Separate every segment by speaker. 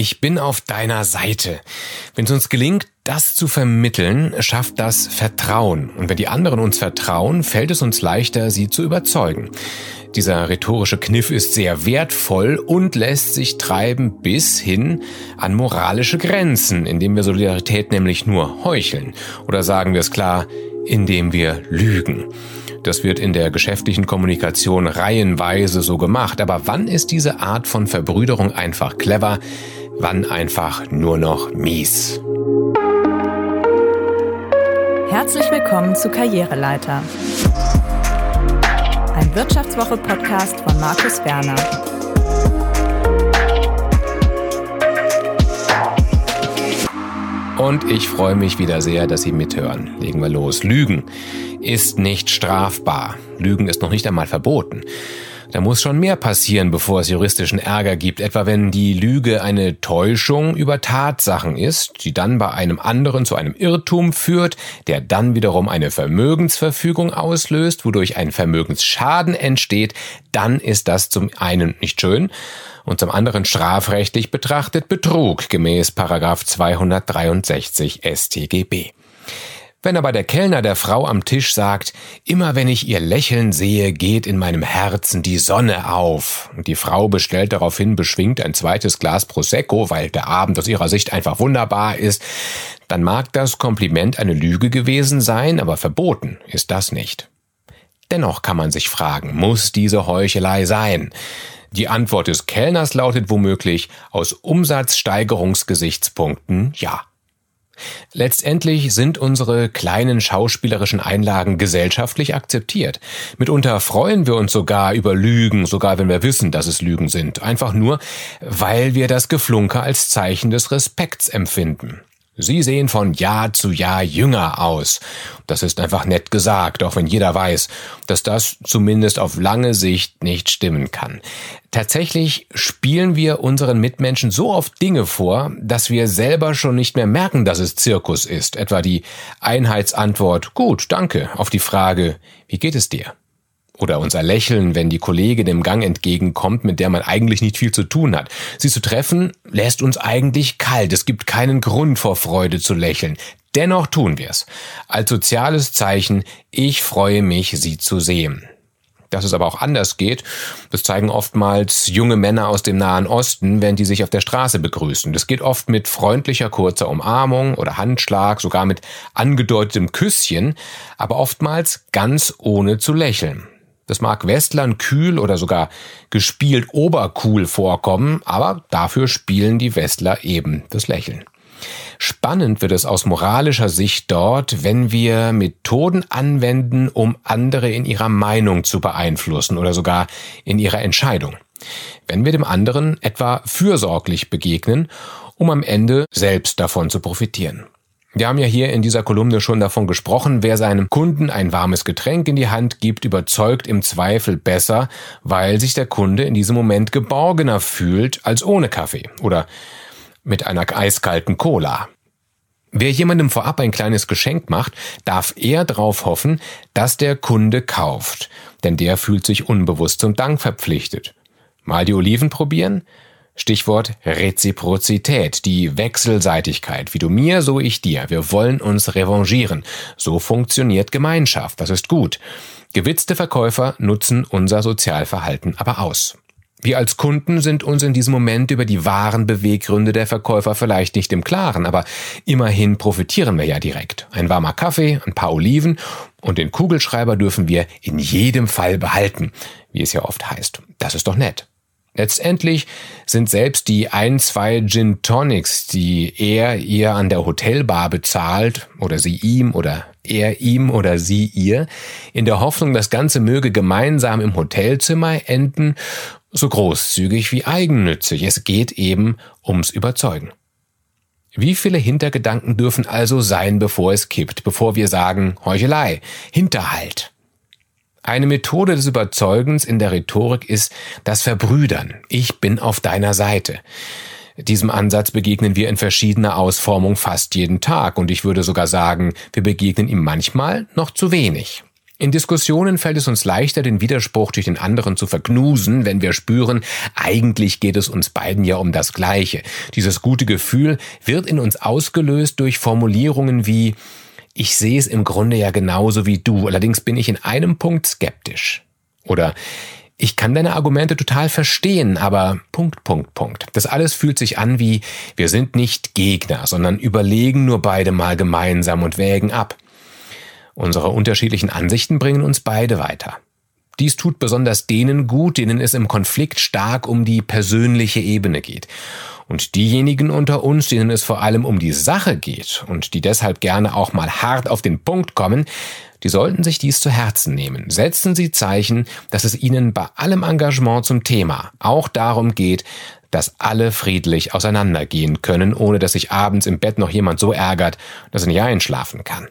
Speaker 1: Ich bin auf deiner Seite. Wenn es uns gelingt, das zu vermitteln, schafft das Vertrauen. Und wenn die anderen uns vertrauen, fällt es uns leichter, sie zu überzeugen. Dieser rhetorische Kniff ist sehr wertvoll und lässt sich treiben bis hin an moralische Grenzen, indem wir Solidarität nämlich nur heucheln. Oder sagen wir es klar, indem wir lügen. Das wird in der geschäftlichen Kommunikation reihenweise so gemacht. Aber wann ist diese Art von Verbrüderung einfach clever? Wann einfach nur noch mies.
Speaker 2: Herzlich willkommen zu Karriereleiter. Ein Wirtschaftswoche-Podcast von Markus Werner.
Speaker 1: Und ich freue mich wieder sehr, dass Sie mithören. Legen wir los. Lügen ist nicht strafbar. Lügen ist noch nicht einmal verboten. Da muss schon mehr passieren, bevor es juristischen Ärger gibt, etwa wenn die Lüge eine Täuschung über Tatsachen ist, die dann bei einem anderen zu einem Irrtum führt, der dann wiederum eine Vermögensverfügung auslöst, wodurch ein Vermögensschaden entsteht, dann ist das zum einen nicht schön und zum anderen strafrechtlich betrachtet Betrug gemäß Paragraph 263 StGB. Wenn aber der Kellner der Frau am Tisch sagt, immer wenn ich ihr Lächeln sehe, geht in meinem Herzen die Sonne auf, und die Frau bestellt daraufhin beschwingt ein zweites Glas Prosecco, weil der Abend aus ihrer Sicht einfach wunderbar ist, dann mag das Kompliment eine Lüge gewesen sein, aber verboten ist das nicht. Dennoch kann man sich fragen, muss diese Heuchelei sein? Die Antwort des Kellners lautet womöglich aus Umsatzsteigerungsgesichtspunkten ja. Letztendlich sind unsere kleinen schauspielerischen Einlagen gesellschaftlich akzeptiert. Mitunter freuen wir uns sogar über Lügen, sogar wenn wir wissen, dass es Lügen sind, einfach nur, weil wir das Geflunker als Zeichen des Respekts empfinden. Sie sehen von Jahr zu Jahr jünger aus. Das ist einfach nett gesagt, auch wenn jeder weiß, dass das zumindest auf lange Sicht nicht stimmen kann. Tatsächlich spielen wir unseren Mitmenschen so oft Dinge vor, dass wir selber schon nicht mehr merken, dass es Zirkus ist. Etwa die Einheitsantwort Gut, danke auf die Frage Wie geht es dir? Oder unser Lächeln, wenn die Kollegin im Gang entgegenkommt, mit der man eigentlich nicht viel zu tun hat. Sie zu treffen, lässt uns eigentlich kalt. Es gibt keinen Grund vor Freude zu lächeln. Dennoch tun wir es. Als soziales Zeichen, ich freue mich, Sie zu sehen. Dass es aber auch anders geht, das zeigen oftmals junge Männer aus dem Nahen Osten, wenn die sich auf der Straße begrüßen. Das geht oft mit freundlicher kurzer Umarmung oder Handschlag, sogar mit angedeutetem Küsschen, aber oftmals ganz ohne zu lächeln. Das mag Westlern kühl oder sogar gespielt obercool vorkommen, aber dafür spielen die Westler eben das Lächeln. Spannend wird es aus moralischer Sicht dort, wenn wir Methoden anwenden, um andere in ihrer Meinung zu beeinflussen oder sogar in ihrer Entscheidung. Wenn wir dem anderen etwa fürsorglich begegnen, um am Ende selbst davon zu profitieren. Wir haben ja hier in dieser Kolumne schon davon gesprochen, wer seinem Kunden ein warmes Getränk in die Hand gibt, überzeugt im Zweifel besser, weil sich der Kunde in diesem Moment geborgener fühlt als ohne Kaffee oder mit einer eiskalten Cola. Wer jemandem vorab ein kleines Geschenk macht, darf eher darauf hoffen, dass der Kunde kauft, denn der fühlt sich unbewusst zum Dank verpflichtet. Mal die Oliven probieren? Stichwort Reziprozität, die Wechselseitigkeit. Wie du mir, so ich dir. Wir wollen uns revanchieren. So funktioniert Gemeinschaft. Das ist gut. Gewitzte Verkäufer nutzen unser Sozialverhalten aber aus. Wir als Kunden sind uns in diesem Moment über die wahren Beweggründe der Verkäufer vielleicht nicht im Klaren, aber immerhin profitieren wir ja direkt. Ein warmer Kaffee, ein paar Oliven und den Kugelschreiber dürfen wir in jedem Fall behalten, wie es ja oft heißt. Das ist doch nett. Letztendlich sind selbst die ein, zwei Gin Tonics, die er ihr an der Hotelbar bezahlt, oder sie ihm oder er ihm oder sie ihr, in der Hoffnung, das Ganze möge gemeinsam im Hotelzimmer enden, so großzügig wie eigennützig. Es geht eben ums Überzeugen. Wie viele Hintergedanken dürfen also sein, bevor es kippt, bevor wir sagen Heuchelei, Hinterhalt? Eine Methode des Überzeugens in der Rhetorik ist das Verbrüdern. Ich bin auf deiner Seite. Diesem Ansatz begegnen wir in verschiedener Ausformung fast jeden Tag und ich würde sogar sagen, wir begegnen ihm manchmal noch zu wenig. In Diskussionen fällt es uns leichter, den Widerspruch durch den anderen zu verknusen, wenn wir spüren, eigentlich geht es uns beiden ja um das Gleiche. Dieses gute Gefühl wird in uns ausgelöst durch Formulierungen wie ich sehe es im Grunde ja genauso wie du, allerdings bin ich in einem Punkt skeptisch. Oder ich kann deine Argumente total verstehen, aber Punkt, Punkt, Punkt. Das alles fühlt sich an wie, wir sind nicht Gegner, sondern überlegen nur beide mal gemeinsam und wägen ab. Unsere unterschiedlichen Ansichten bringen uns beide weiter. Dies tut besonders denen gut, denen es im Konflikt stark um die persönliche Ebene geht. Und diejenigen unter uns, denen es vor allem um die Sache geht und die deshalb gerne auch mal hart auf den Punkt kommen, die sollten sich dies zu Herzen nehmen. Setzen Sie Zeichen, dass es Ihnen bei allem Engagement zum Thema auch darum geht, dass alle friedlich auseinandergehen können, ohne dass sich abends im Bett noch jemand so ärgert, dass er nicht einschlafen kann.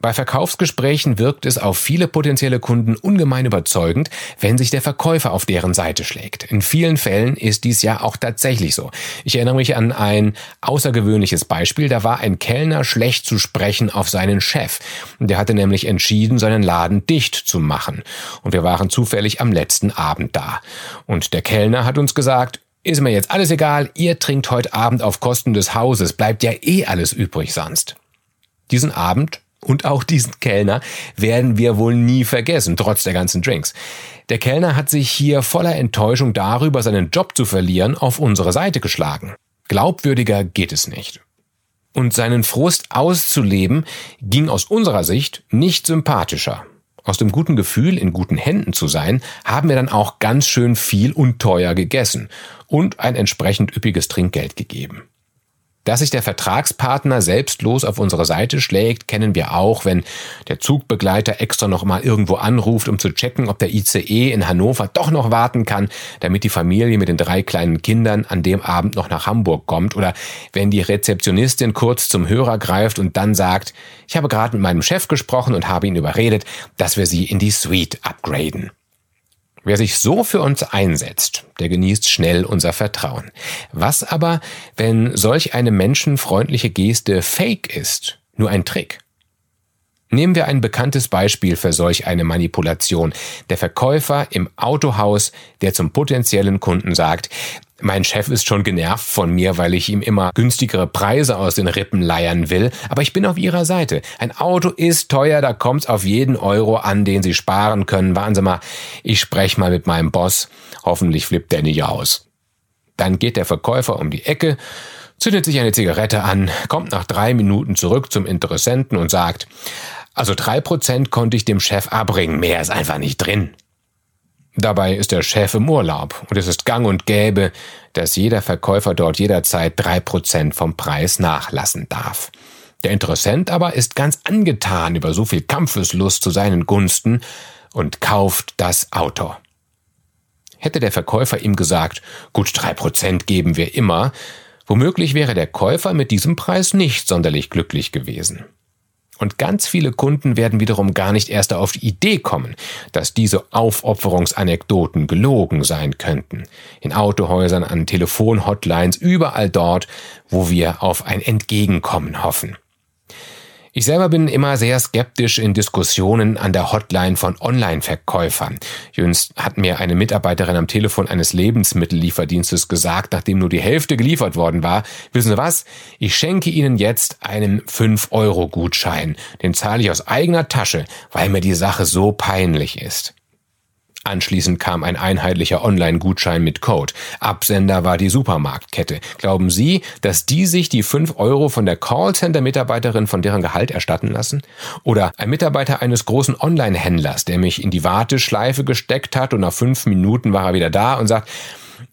Speaker 1: Bei Verkaufsgesprächen wirkt es auf viele potenzielle Kunden ungemein überzeugend, wenn sich der Verkäufer auf deren Seite schlägt. In vielen Fällen ist dies ja auch tatsächlich so. Ich erinnere mich an ein außergewöhnliches Beispiel. Da war ein Kellner schlecht zu sprechen auf seinen Chef. Der hatte nämlich entschieden, seinen Laden dicht zu machen. Und wir waren zufällig am letzten Abend da. Und der Kellner hat uns gesagt, ist mir jetzt alles egal, ihr trinkt heute Abend auf Kosten des Hauses, bleibt ja eh alles übrig sonst. Diesen Abend und auch diesen Kellner werden wir wohl nie vergessen, trotz der ganzen Drinks. Der Kellner hat sich hier voller Enttäuschung darüber, seinen Job zu verlieren, auf unsere Seite geschlagen. Glaubwürdiger geht es nicht. Und seinen Frust auszuleben, ging aus unserer Sicht nicht sympathischer. Aus dem guten Gefühl, in guten Händen zu sein, haben wir dann auch ganz schön viel und teuer gegessen und ein entsprechend üppiges Trinkgeld gegeben. Dass sich der Vertragspartner selbstlos auf unsere Seite schlägt, kennen wir auch, wenn der Zugbegleiter extra noch mal irgendwo anruft, um zu checken, ob der ICE in Hannover doch noch warten kann, damit die Familie mit den drei kleinen Kindern an dem Abend noch nach Hamburg kommt. Oder wenn die Rezeptionistin kurz zum Hörer greift und dann sagt, ich habe gerade mit meinem Chef gesprochen und habe ihn überredet, dass wir sie in die Suite upgraden. Wer sich so für uns einsetzt, der genießt schnell unser Vertrauen. Was aber, wenn solch eine menschenfreundliche Geste fake ist, nur ein Trick? Nehmen wir ein bekanntes Beispiel für solch eine Manipulation. Der Verkäufer im Autohaus, der zum potenziellen Kunden sagt, mein Chef ist schon genervt von mir, weil ich ihm immer günstigere Preise aus den Rippen leiern will, aber ich bin auf Ihrer Seite. Ein Auto ist teuer, da kommt's auf jeden Euro an, den Sie sparen können. Warten Sie mal, ich spreche mal mit meinem Boss. Hoffentlich flippt der nicht aus. Dann geht der Verkäufer um die Ecke, zündet sich eine Zigarette an, kommt nach drei Minuten zurück zum Interessenten und sagt, also drei Prozent konnte ich dem Chef abbringen, mehr ist einfach nicht drin. Dabei ist der Chef im Urlaub und es ist gang und gäbe, dass jeder Verkäufer dort jederzeit drei Prozent vom Preis nachlassen darf. Der Interessent aber ist ganz angetan über so viel Kampfeslust zu seinen Gunsten und kauft das Auto. Hätte der Verkäufer ihm gesagt, gut drei Prozent geben wir immer, womöglich wäre der Käufer mit diesem Preis nicht sonderlich glücklich gewesen. Und ganz viele Kunden werden wiederum gar nicht erst auf die Idee kommen, dass diese Aufopferungsanekdoten gelogen sein könnten. In Autohäusern, an Telefonhotlines, überall dort, wo wir auf ein Entgegenkommen hoffen. Ich selber bin immer sehr skeptisch in Diskussionen an der Hotline von Online-Verkäufern. Jüngst hat mir eine Mitarbeiterin am Telefon eines Lebensmittellieferdienstes gesagt, nachdem nur die Hälfte geliefert worden war, wissen Sie was? Ich schenke Ihnen jetzt einen 5-Euro-Gutschein. Den zahle ich aus eigener Tasche, weil mir die Sache so peinlich ist. Anschließend kam ein einheitlicher Online-Gutschein mit Code. Absender war die Supermarktkette. Glauben Sie, dass die sich die 5 Euro von der Callcenter-Mitarbeiterin von deren Gehalt erstatten lassen? Oder ein Mitarbeiter eines großen Online-Händlers, der mich in die Warteschleife gesteckt hat und nach fünf Minuten war er wieder da und sagt,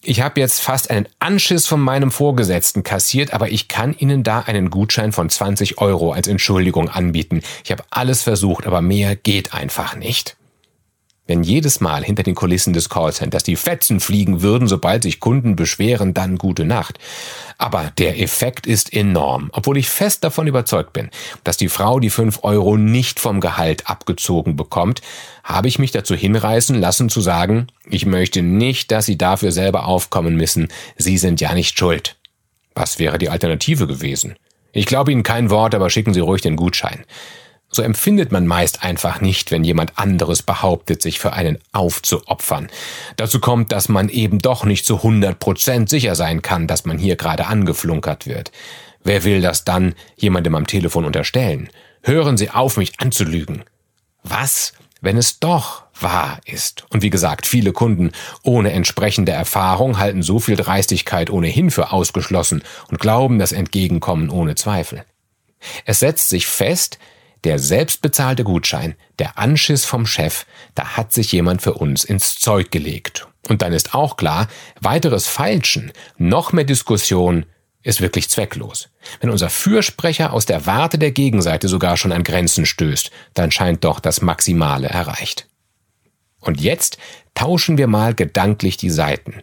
Speaker 1: ich habe jetzt fast einen Anschiss von meinem Vorgesetzten kassiert, aber ich kann Ihnen da einen Gutschein von 20 Euro als Entschuldigung anbieten. Ich habe alles versucht, aber mehr geht einfach nicht. Wenn jedes Mal hinter den Kulissen des Callcenters die Fetzen fliegen würden, sobald sich Kunden beschweren, dann gute Nacht. Aber der Effekt ist enorm, obwohl ich fest davon überzeugt bin, dass die Frau die fünf Euro nicht vom Gehalt abgezogen bekommt, habe ich mich dazu hinreißen lassen zu sagen, ich möchte nicht, dass Sie dafür selber aufkommen müssen, Sie sind ja nicht schuld. Was wäre die Alternative gewesen? Ich glaube Ihnen kein Wort, aber schicken Sie ruhig den Gutschein. So empfindet man meist einfach nicht, wenn jemand anderes behauptet, sich für einen aufzuopfern. Dazu kommt, dass man eben doch nicht zu 100 Prozent sicher sein kann, dass man hier gerade angeflunkert wird. Wer will das dann jemandem am Telefon unterstellen? Hören Sie auf, mich anzulügen. Was, wenn es doch wahr ist? Und wie gesagt, viele Kunden ohne entsprechende Erfahrung halten so viel Dreistigkeit ohnehin für ausgeschlossen und glauben das Entgegenkommen ohne Zweifel. Es setzt sich fest, der selbstbezahlte Gutschein, der Anschiss vom Chef, da hat sich jemand für uns ins Zeug gelegt. Und dann ist auch klar, weiteres Feilschen, noch mehr Diskussion ist wirklich zwecklos. Wenn unser Fürsprecher aus der Warte der Gegenseite sogar schon an Grenzen stößt, dann scheint doch das Maximale erreicht. Und jetzt tauschen wir mal gedanklich die Seiten.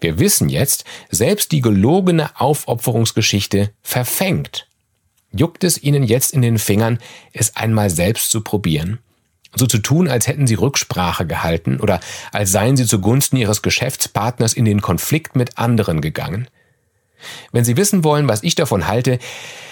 Speaker 1: Wir wissen jetzt, selbst die gelogene Aufopferungsgeschichte verfängt. Juckt es Ihnen jetzt in den Fingern, es einmal selbst zu probieren? So zu tun, als hätten Sie Rücksprache gehalten oder als seien Sie zugunsten Ihres Geschäftspartners in den Konflikt mit anderen gegangen? Wenn Sie wissen wollen, was ich davon halte,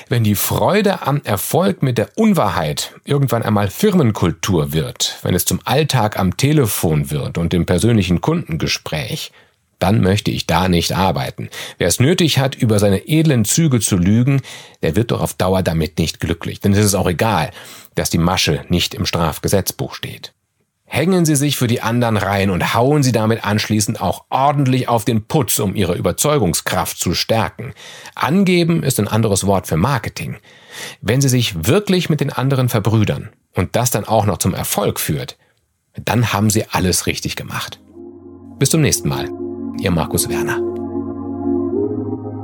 Speaker 1: wenn die Freude am Erfolg mit der Unwahrheit irgendwann einmal Firmenkultur wird, wenn es zum Alltag am Telefon wird und im persönlichen Kundengespräch, dann möchte ich da nicht arbeiten. Wer es nötig hat, über seine edlen Züge zu lügen, der wird doch auf Dauer damit nicht glücklich. Denn es ist auch egal, dass die Masche nicht im Strafgesetzbuch steht. Hängen Sie sich für die anderen rein und hauen Sie damit anschließend auch ordentlich auf den Putz, um Ihre Überzeugungskraft zu stärken. Angeben ist ein anderes Wort für Marketing. Wenn Sie sich wirklich mit den anderen verbrüdern und das dann auch noch zum Erfolg führt, dann haben Sie alles richtig gemacht. Bis zum nächsten Mal. Ihr Markus Werner.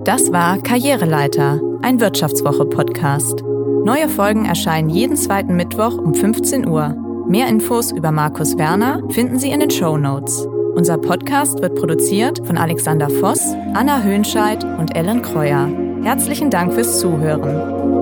Speaker 2: Das war Karriereleiter, ein Wirtschaftswoche-Podcast. Neue Folgen erscheinen jeden zweiten Mittwoch um 15 Uhr. Mehr Infos über Markus Werner finden Sie in den Show Notes. Unser Podcast wird produziert von Alexander Voss, Anna Höhnscheid und Ellen Kreuer. Herzlichen Dank fürs Zuhören.